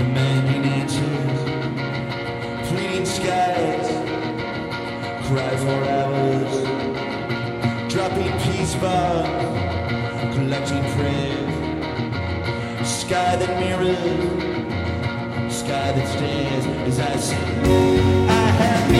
demanding answers, pleading skies, cry for hours, dropping peace bombs, collecting prayers, sky that mirrors, sky that stares as I say, I have.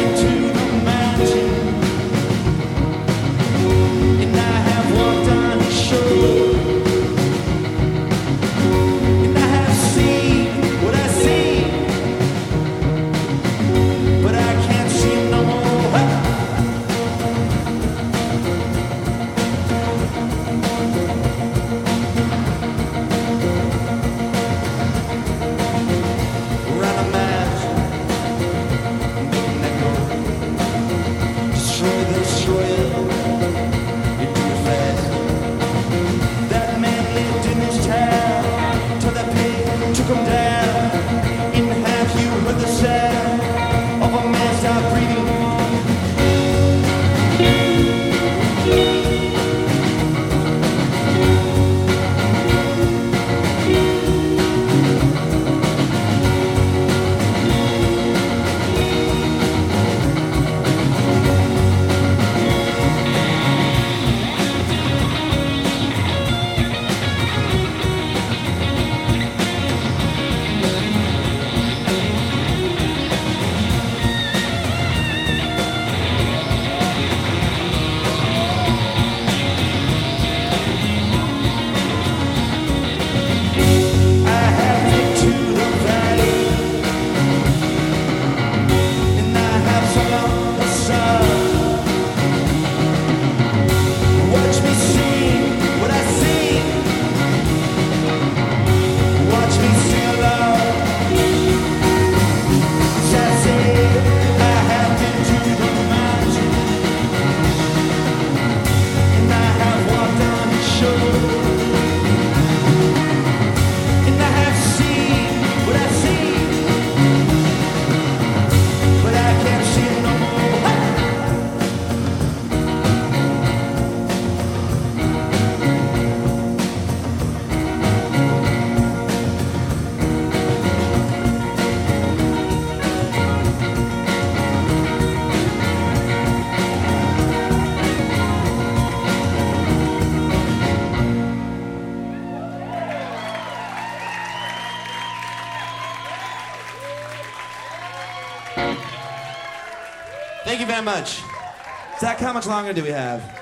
Thank you very much. Zach, how much longer do we have?